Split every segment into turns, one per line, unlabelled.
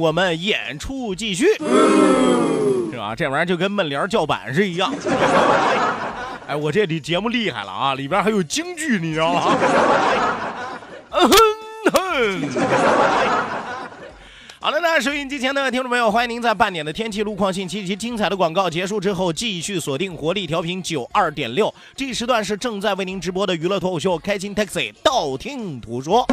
我们演出继续，是吧？这玩意儿就跟门帘叫板是一样。哎，我这里节目厉害了啊，里边还有京剧，你知道吗？嗯哼哼。好了，那收音机前的听众朋友，欢迎您在半点的天气路况信息及精彩的广告结束之后，继续锁定活力调频九二点六。这一时段是正在为您直播的娱乐脱口秀《开心 Taxi》，道听途说。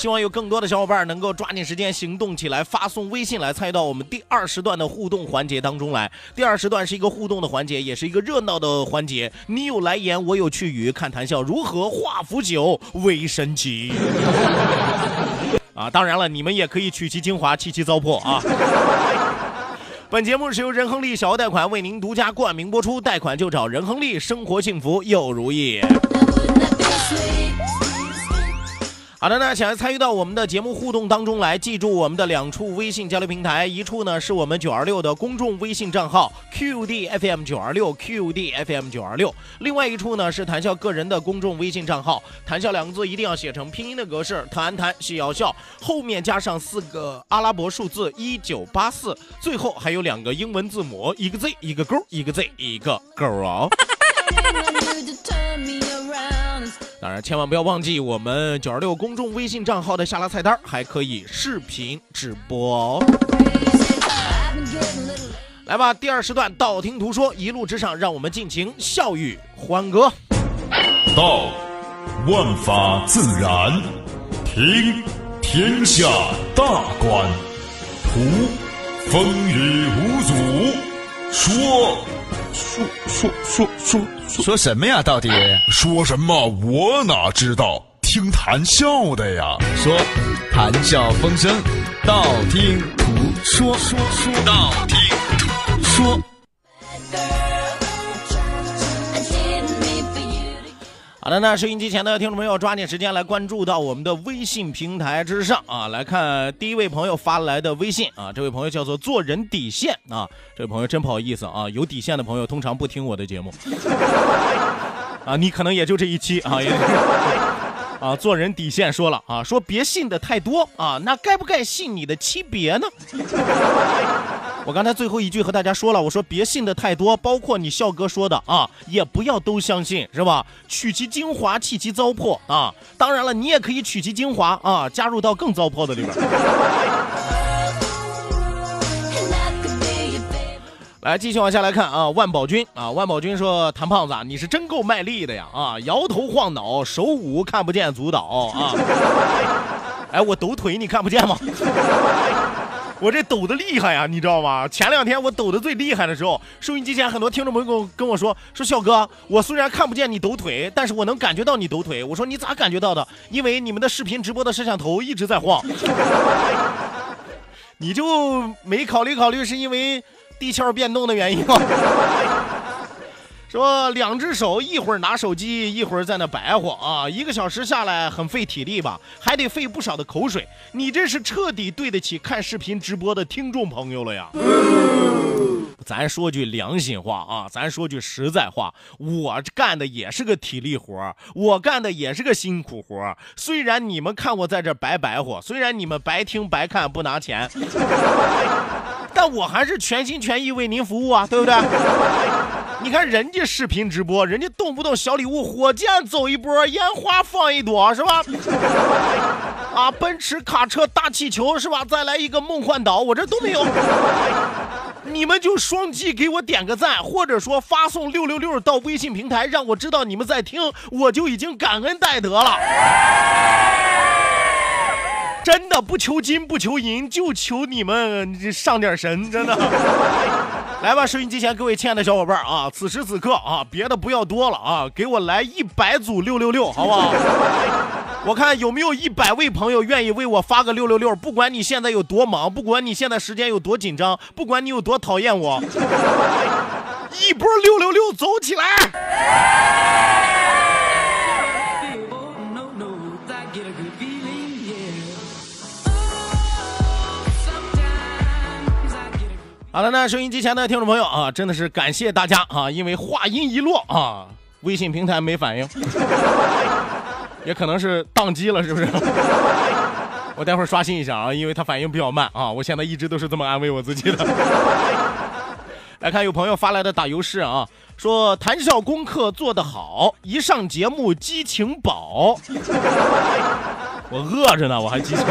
希望有更多的小伙伴能够抓紧时间行动起来，发送微信来参与到我们第二时段的互动环节当中来。第二时段是一个互动的环节，也是一个热闹的环节。你有来言，我有去语，看谈笑如何化腐朽为神奇。啊，当然了，你们也可以取其精华，弃其糟粕啊。本节目是由仁亨利小额贷款为您独家冠名播出，贷款就找仁亨利，生活幸福又如意。好的，那想要参与到我们的节目互动当中来，记住我们的两处微信交流平台，一处呢是我们九二六的公众微信账号 QDFM 九二六 QDFM 九二六，另外一处呢是谈笑个人的公众微信账号，谈笑两个字一定要写成拼音的格式，谈谈是要笑，后面加上四个阿拉伯数字一九八四，最后还有两个英文字母，一个 Z 一个勾，一个 Z 一个勾哦。当然，千万不要忘记我们九二六公众微信账号的下拉菜单，还可以视频直播哦。来吧，第二时段道听途说，一路之上，让我们尽情笑语欢歌。
道，万法自然；听，天下大观；图，风雨无阻；说，
说说说说
说什么呀？到底
说什么？我哪知道？听谈笑的呀。
说，谈笑风生，道听途说，说说
道听途
说。
那，那收音机前的听众朋友，抓紧时间来关注到我们的微信平台之上啊！来看第一位朋友发来的微信啊，这位朋友叫做做人底线啊，这位朋友真不好意思啊，有底线的朋友通常不听我的节目啊，你可能也就这一期啊，也啊，做人底线说了啊，说别信的太多啊，那该不该信你的区别呢？我刚才最后一句和大家说了，我说别信的太多，包括你笑哥说的啊，也不要都相信，是吧？取其精华，弃其糟粕啊！当然了，你也可以取其精华啊，加入到更糟粕的里边。来，继续往下来看啊，万宝军啊，万宝军说：“谭胖子，你是真够卖力的呀啊，摇头晃脑，手舞看不见足蹈啊！哎，我抖腿你看不见吗？”我这抖的厉害呀，你知道吗？前两天我抖的最厉害的时候，收音机前很多听众朋友跟我说说，小哥，我虽然看不见你抖腿，但是我能感觉到你抖腿。我说你咋感觉到的？因为你们的视频直播的摄像头一直在晃。你就没考虑考虑是因为地壳变动的原因吗？说两只手一会儿拿手机，一会儿在那白活啊，一个小时下来很费体力吧，还得费不少的口水。你这是彻底对得起看视频直播的听众朋友了呀！咱说句良心话啊，咱说句实在话，我干的也是个体力活我干的也是个辛苦活虽然你们看我在这白白活，虽然你们白听白看不拿钱，但我还是全心全意为您服务啊，对不对？你看人家视频直播，人家动不动小礼物，火箭走一波，烟花放一朵，是吧？啊，奔驰卡车大气球是吧？再来一个梦幻岛，我这都没有。你们就双击给我点个赞，或者说发送六六六到微信平台，让我知道你们在听，我就已经感恩戴德了。真的不求金不求银，就求你们上点神，真的。来吧，收音机前各位亲爱的小伙伴啊，此时此刻啊，别的不要多了啊，给我来一百组六六六，好不好？我看有没有一百位朋友愿意为我发个六六六，不管你现在有多忙，不管你现在时间有多紧张，不管你有多讨厌我，一波六六六走起来！好了，那收音机前的听众朋友啊，真的是感谢大家啊！因为话音一落啊，微信平台没反应，也可能是宕机了，是不是？我待会儿刷新一下啊，因为它反应比较慢啊。我现在一直都是这么安慰我自己的。来看有朋友发来的打油诗啊，说谈笑功课做得好，一上节目激情饱。我饿着呢，我还激情。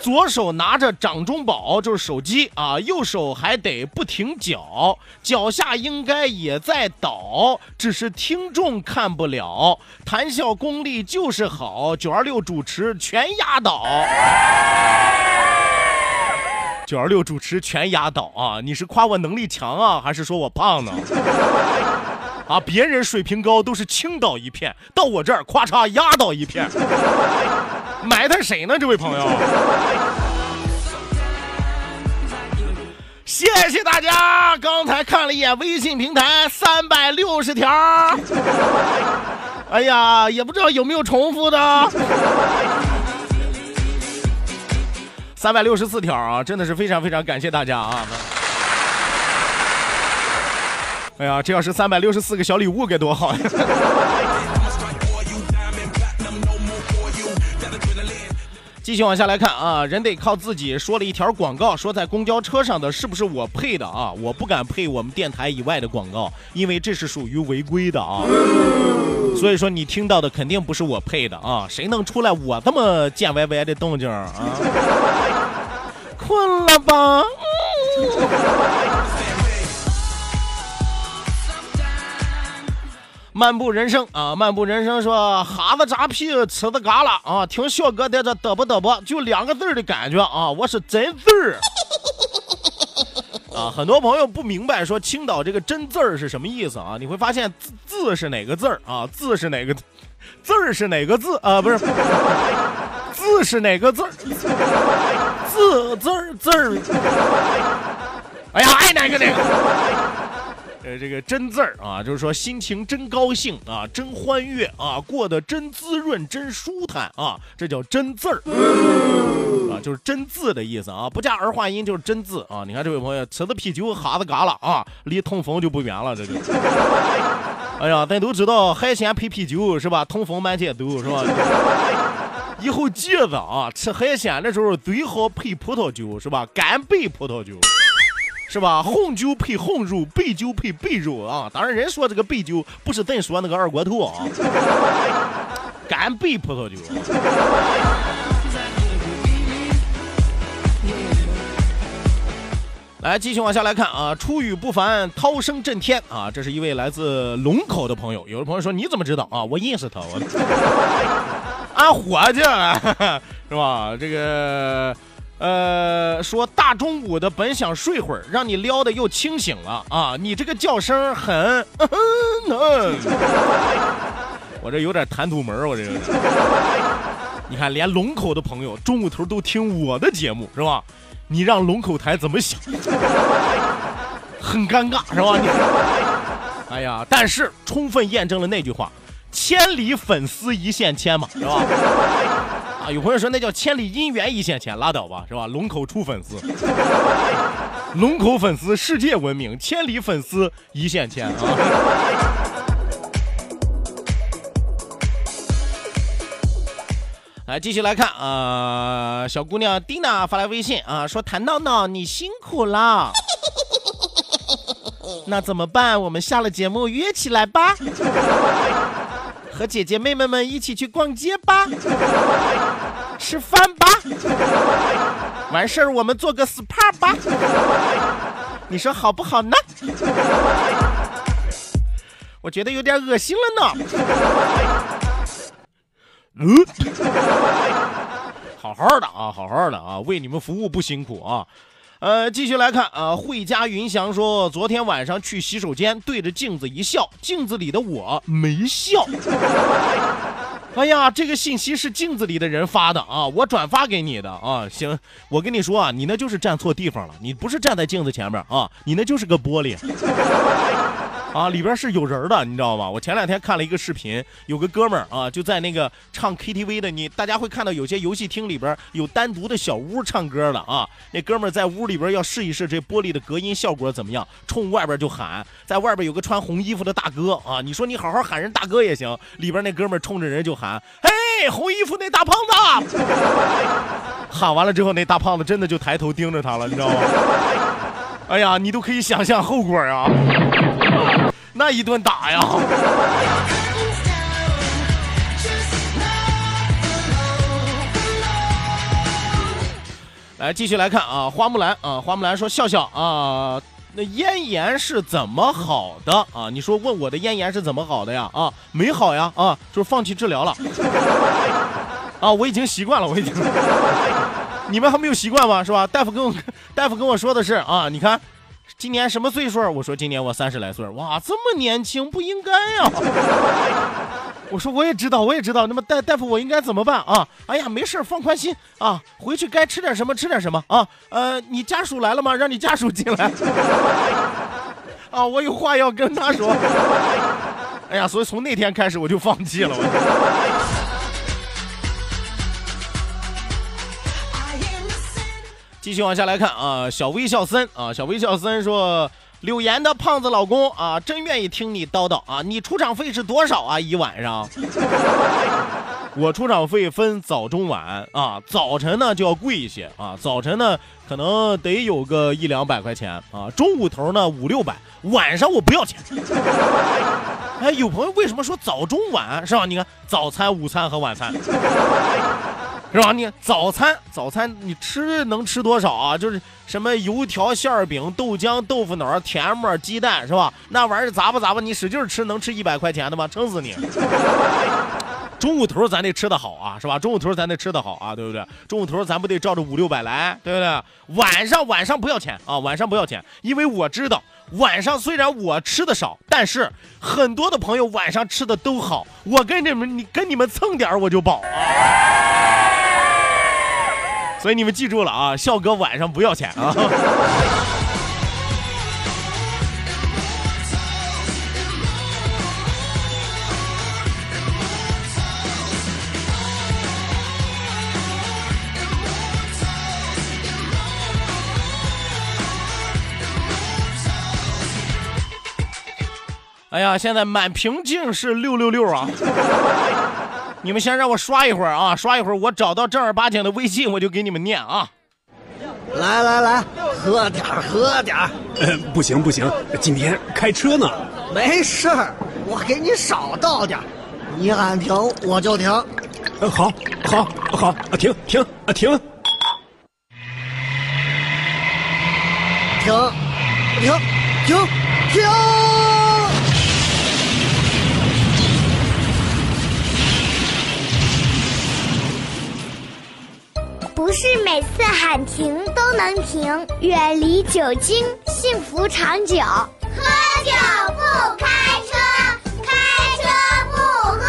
左手拿着掌中宝，就是手机啊，右手还得不停脚，脚下应该也在倒，只是听众看不了。谈笑功力就是好，九二六主持全压倒。九二六主持全压倒啊！你是夸我能力强啊，还是说我胖呢？啊，别人水平高都是倾倒一片，到我这儿咵嚓压倒一片。埋汰谁呢？这位朋友，谢谢大家。刚才看了一眼微信平台，三百六十条。哎呀，也不知道有没有重复的。三百六十四条啊，真的是非常非常感谢大家啊。哎呀，这要是三百六十四个小礼物该多好呀！继续往下来看啊，人得靠自己。说了一条广告，说在公交车上的是不是我配的啊？我不敢配我们电台以外的广告，因为这是属于违规的啊。所以说你听到的肯定不是我配的啊。谁能出来我这么贱歪歪的动静啊？困了吧？漫步人生啊，漫步人生说哈子扎屁吃的嘎啦啊，听小哥在这嘚啵嘚啵，就两个字的感觉啊，我是真字儿 啊。很多朋友不明白说青岛这个真字儿是什么意思啊？你会发现字字是哪个字儿啊？字是哪个字儿是哪个字啊？不是字是哪个字儿？字字儿字儿。哎呀，爱哪个哪个。呃，这个真字儿啊，就是说心情真高兴啊，真欢悦啊，过得真滋润，真舒坦啊，这叫真字儿啊，就是真字的意思啊，不加儿化音就是真字啊。你看这位朋友吃的啤酒哈子嘎了啊，离痛风就不远了，这就。哎呀，咱都知道海鲜配啤酒是吧？痛风满街都是吧？以后记着啊，吃海鲜的时候最好配葡萄酒是吧？干杯葡萄酒。是吧？红酒配红肉，白酒配白肉啊！当然，人说这个白酒不是咱说那个二锅头啊，干杯葡萄酒。来，继续往下来看啊！出语不凡，涛声震天啊！这是一位来自龙口的朋友。有的朋友说：“你怎么知道啊？”我认识他，我 俺伙计 是吧？这个。呃，说大中午的本想睡会儿，让你撩的又清醒了啊！你这个叫声很，嗯我这有点谈吐门，我这个。你看，连龙口的朋友中午头都听我的节目是吧？你让龙口台怎么想？很尴尬是吧？你，哎呀，但是充分验证了那句话：千里粉丝一线牵嘛，是吧？有朋友说那叫千里姻缘一线牵，拉倒吧，是吧？龙口出粉丝，龙口粉丝世界闻名，千里粉丝一线牵啊。来，继续来看啊、小姑娘蒂娜发来微信啊，说谭闹闹你辛苦了。那怎么办？我们下了节目约起来吧，和姐姐妹妹们一起去逛街吧，吃饭吧，完事儿我们做个 SPA 吧，你说好不好呢？我觉得有点恶心了呢。嗯，好好的啊，好好的啊，为你们服务不辛苦啊。呃，继续来看啊，惠家云翔说，昨天晚上去洗手间，对着镜子一笑，镜子里的我没笑。哎呀，这个信息是镜子里的人发的啊，我转发给你的啊。行，我跟你说啊，你那就是站错地方了，你不是站在镜子前面啊，你那就是个玻璃。啊，里边是有人的，你知道吗？我前两天看了一个视频，有个哥们儿啊，就在那个唱 KTV 的，你大家会看到有些游戏厅里边有单独的小屋唱歌的啊。那哥们儿在屋里边要试一试这玻璃的隔音效果怎么样，冲外边就喊，在外边有个穿红衣服的大哥啊，你说你好好喊人大哥也行，里边那哥们儿冲着人就喊，嘿，红衣服那大胖子，喊完了之后，那大胖子真的就抬头盯着他了，你知道吗？哎呀，你都可以想象后果啊。那一顿打呀！来，继续来看啊，花木兰啊，花木兰说：“笑笑啊，那咽炎是怎么好的啊？你说问我的咽炎是怎么好的呀？啊，没好呀啊，就是放弃治疗了。啊，我已经习惯了，我已经。你们还没有习惯吗？是吧？大夫跟我大夫跟我说的是啊，你看。”今年什么岁数？我说今年我三十来岁。哇，这么年轻不应该呀！我说我也知道，我也知道。那么大大夫，我应该怎么办啊？哎呀，没事，放宽心啊，回去该吃点什么吃点什么啊。呃，你家属来了吗？让你家属进来。啊，我有话要跟他说。哎呀，所以从那天开始我就放弃了。我继续往下来看啊，小微笑森啊，小微笑森说：“柳岩的胖子老公啊，真愿意听你叨叨啊，你出场费是多少啊？一晚上？我出场费分早中晚啊，早晨呢就要贵一些啊，早晨呢可能得有个一两百块钱啊，中午头呢五六百，晚上我不要钱。哎，有朋友为什么说早中晚是吧？你看早餐、午餐和晚餐。”是吧？你早餐早餐你吃能吃多少啊？就是什么油条、馅儿饼、豆浆、豆腐脑、甜沫、鸡蛋，是吧？那玩意儿砸吧砸吧，你使劲吃，能吃一百块钱的吗？撑死你！中午头咱得吃的好啊，是吧？中午头咱得吃的好啊，对不对？中午头咱不得照着五六百来，对不对？晚上晚上不要钱啊，晚上不要钱，因为我知道晚上虽然我吃的少，但是很多的朋友晚上吃的都好，我跟你们你跟你们蹭点我就饱啊。所以你们记住了啊，笑哥晚上不要钱啊！哎呀，现在满屏竟是六六六啊！你们先让我刷一会儿啊，刷一会儿，我找到正儿八经的微信，我就给你们念啊。
来来来，喝点儿喝点儿。
呃，不行不行，今天开车呢。
没事儿，我给你少倒点儿，你喊停我就停。
呃，好，好，好，啊，停停啊，停。
停，停，停，停。
不是每次喊停都能停，远离酒精，幸福长久。
喝酒不开车，开车不喝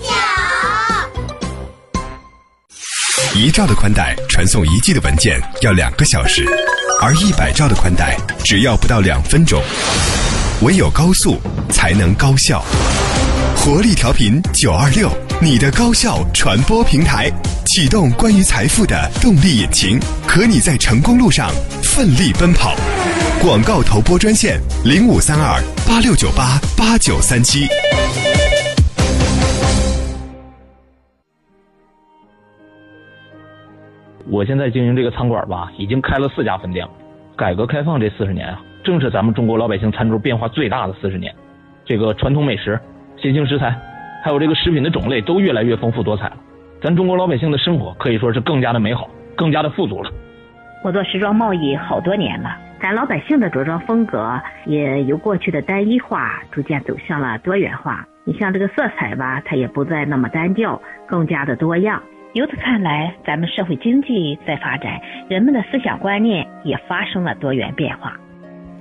酒。
一兆的宽带传送一 G 的文件要两个小时，而一百兆的宽带只要不到两分钟。唯有高速才能高效。活力调频九二六。你的高效传播平台，启动关于财富的动力引擎，和你在成功路上奋力奔跑。广告投播专线零五三二八六九八八九三七。
我现在经营这个餐馆吧，已经开了四家分店了。改革开放这四十年啊，正是咱们中国老百姓餐桌变化最大的四十年。这个传统美食、新兴食材，还有这个食品的种类都越来越丰富多彩了。咱中国老百姓的生活可以说是更加的美好，更加的富足了。
我做时装贸易好多年了，咱老百姓的着装风格也由过去的单一化，逐渐走向了多元化。你像这个色彩吧，它也不再那么单调，更加的多样。由此看来，咱们社会经济在发展，人们的思想观念也发生了多元变化。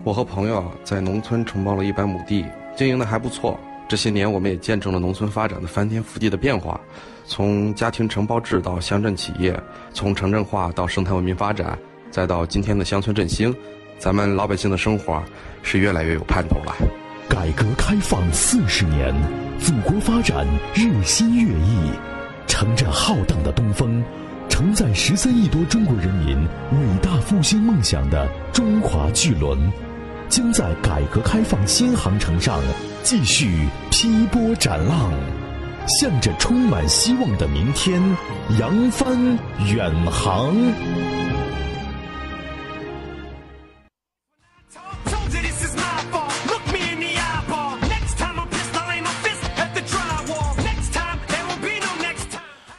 我和朋友在农村承包了一百亩地，经营的还不错。这些年，我们也见证了农村发展的翻天覆地的变化，从家庭承包制到乡镇企业，从城镇化到生态文明发展，再到今天的乡村振兴，咱们老百姓的生活是越来越有盼头了。
改革开放四十年，祖国发展日新月异。乘着浩荡的东风，承载十三亿多中国人民伟大复兴梦想的中华巨轮，将在改革开放新航程上继续劈波斩浪，向着充满希望的明天扬帆远航。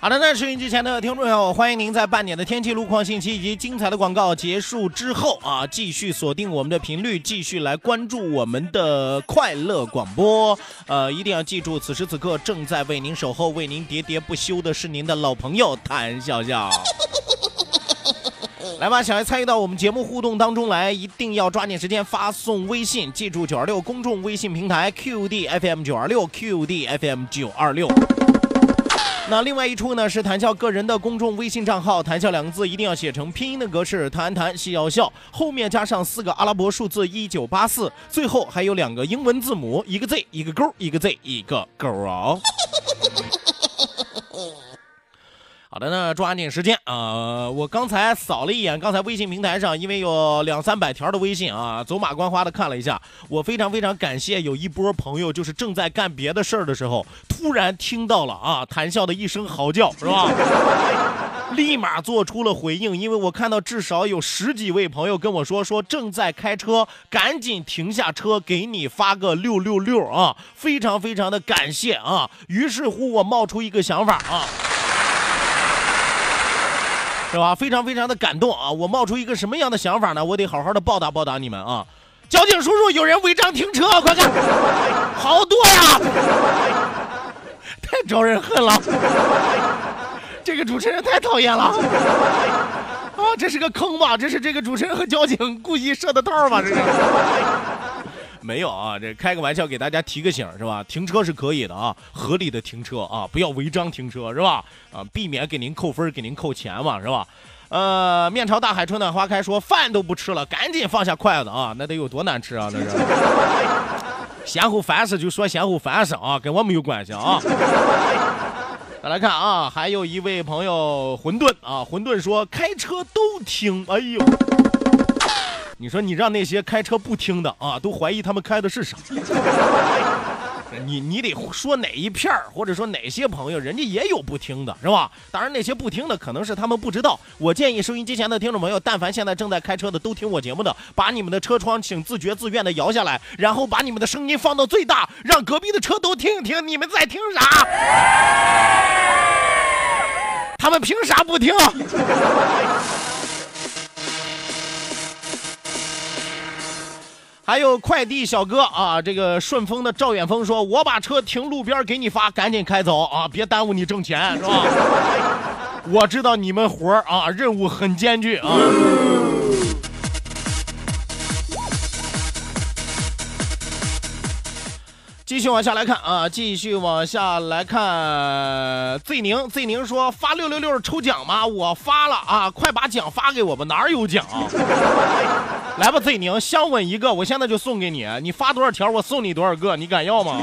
好的，那收音机前的听众朋友，欢迎您在半点的天气路况信息以及精彩的广告结束之后啊，继续锁定我们的频率，继续来关注我们的快乐广播。呃，一定要记住，此时此刻正在为您守候、为您喋喋不休的是您的老朋友谭笑笑。来吧，想要参与到我们节目互动当中来，一定要抓紧时间发送微信，记住九二六公众微信平台 QDFM 九二六 QDFM 九二六。那另外一处呢是谭笑个人的公众微信账号，谭笑两个字一定要写成拼音的格式，谈谈笑笑，后面加上四个阿拉伯数字一九八四，最后还有两个英文字母，一个 Z 一个勾，一个 Z 一个勾哦。好的呢，抓紧时间啊！我刚才扫了一眼，刚才微信平台上，因为有两三百条的微信啊，走马观花的看了一下。我非常非常感谢有一波朋友，就是正在干别的事儿的时候，突然听到了啊，谈笑的一声嚎叫，是吧？立马做出了回应，因为我看到至少有十几位朋友跟我说，说正在开车，赶紧停下车，给你发个六六六啊！非常非常的感谢啊！于是乎，我冒出一个想法啊。是吧？非常非常的感动啊！我冒出一个什么样的想法呢？我得好好的报答报答你们啊！交警叔叔，有人违章停车，快看，好多呀！太招人恨了！这个主持人太讨厌了！啊，这是个坑吧？这是这个主持人和交警故意设的套吧？这是？没有啊，这开个玩笑，给大家提个醒是吧？停车是可以的啊，合理的停车啊，不要违章停车是吧？啊，避免给您扣分，给您扣钱嘛是吧？呃，面朝大海，春暖花开，说饭都不吃了，赶紧放下筷子啊！那得有多难吃啊？那是。嫌乎烦死就说嫌乎烦死啊，跟我没有关系啊。再来看啊，还有一位朋友混沌啊，混沌说开车都听，哎呦。你说你让那些开车不听的啊，都怀疑他们开的是啥？你你得说哪一片儿或者说哪些朋友，人家也有不听的，是吧？当然那些不听的可能是他们不知道。我建议收音机前的听众朋友，但凡现在正在开车的，都听我节目的，把你们的车窗请自觉自愿的摇下来，然后把你们的声音放到最大，让隔壁的车都听一听你们在听啥。他们凭啥不听？还有快递小哥啊，这个顺丰的赵远峰说：“我把车停路边给你发，赶紧开走啊，别耽误你挣钱，是吧？” 我知道你们活儿啊，任务很艰巨啊。继续往下来看啊，继续往下来看。Z 宁，Z 宁说发六六六抽奖吗？我发了啊，快把奖发给我吧，哪有奖？来吧，Z 宁，香吻一个，我现在就送给你。你发多少条，我送你多少个，你敢要吗？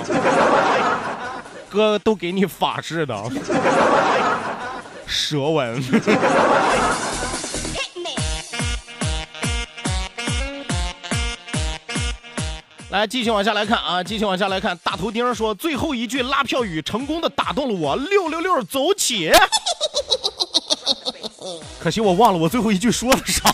哥都给你法式的舌吻。来，继续往下来看啊，继续往下来看。大头钉说最后一句拉票语成功的打动了我，六六六走起！可惜我忘了我最后一句说了啥。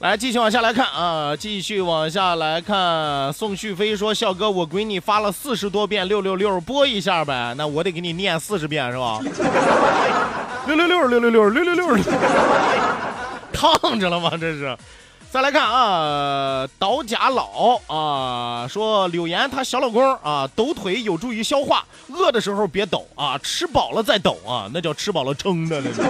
来，继续往下来看啊，继续往下来看。宋旭飞说：“笑哥，我给你发了四十多遍六六六，播一下呗。那我得给你念四十遍是吧？六六六六六六六六六。”烫着了吗？这是。再来看啊，刀家老啊说柳岩她小老公啊抖腿有助于消化，饿的时候别抖啊，吃饱了再抖啊，那叫吃饱了撑的那种。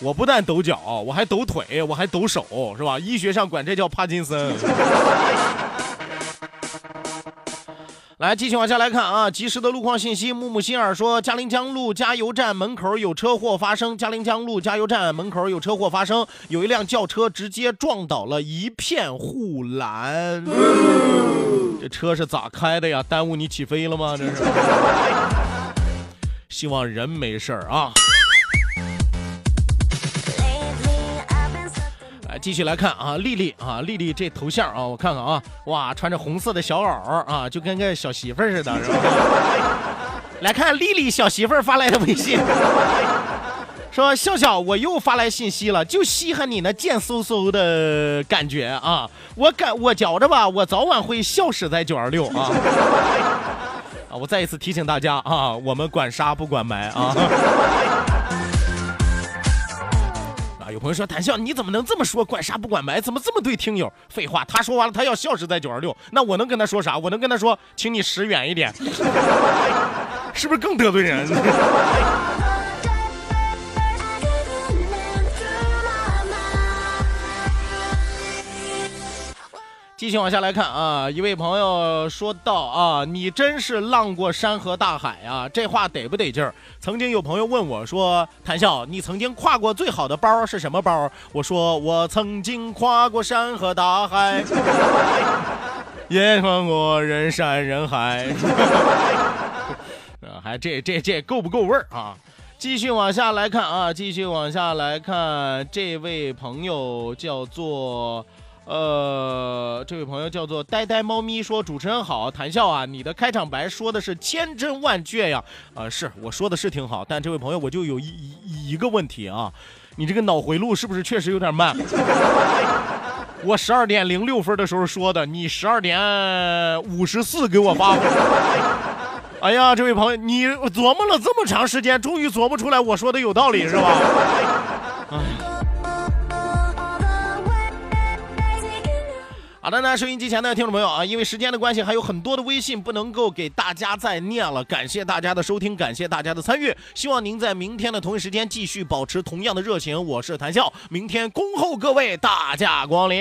我不但抖脚，我还抖腿，我还抖手，是吧？医学上管这叫帕金森。来，继续往下来看啊！及时的路况信息，木木心儿说，嘉陵江路加油站门口有车祸发生。嘉陵江路加油站门口有车祸发生，有一辆轿车直接撞倒了一片护栏。这车是咋开的呀？耽误你起飞了吗？这是。希望人没事儿啊。继续来看啊，丽丽啊，丽丽这头像啊，我看看啊，哇，穿着红色的小袄啊，就跟个小媳妇儿似的，是吧？来看丽丽小媳妇儿发来的微信，说笑笑，我又发来信息了，就稀罕你那贱嗖嗖的感觉啊，我感我觉着吧，我早晚会笑死在九二六啊。啊，我再一次提醒大家啊，我们管杀不管埋啊。有朋友说：“谭笑，你怎么能这么说？管杀不管埋，怎么这么对听友？废话，他说完了，他要笑是在九二六，那我能跟他说啥？我能跟他说，请你识远一点，是不是更得罪人？”继续往下来看啊，一位朋友说道啊，你真是浪过山河大海啊，这话得不得劲儿？曾经有朋友问我说，谭笑，你曾经挎过最好的包是什么包？我说我曾经跨过山河大海，也穿过人山人海，还这这这够不够味儿啊？继续往下来看啊，继续往下来看，这位朋友叫做。呃，这位朋友叫做呆呆猫咪，说主持人好，谈笑啊，你的开场白说的是千真万确呀，啊，是我说的是挺好，但这位朋友我就有一一一个问题啊，你这个脑回路是不是确实有点慢？我十二点零六分的时候说的，你十二点五十四给我发。哎呀，这位朋友，你琢磨了这么长时间，终于琢磨出来我说的有道理是吧？哎。好的，那收音机前的听众朋友啊，因为时间的关系，还有很多的微信不能够给大家再念了。感谢大家的收听，感谢大家的参与。希望您在明天的同一时间继续保持同样的热情。我是谭笑，明天恭候各位大驾光临。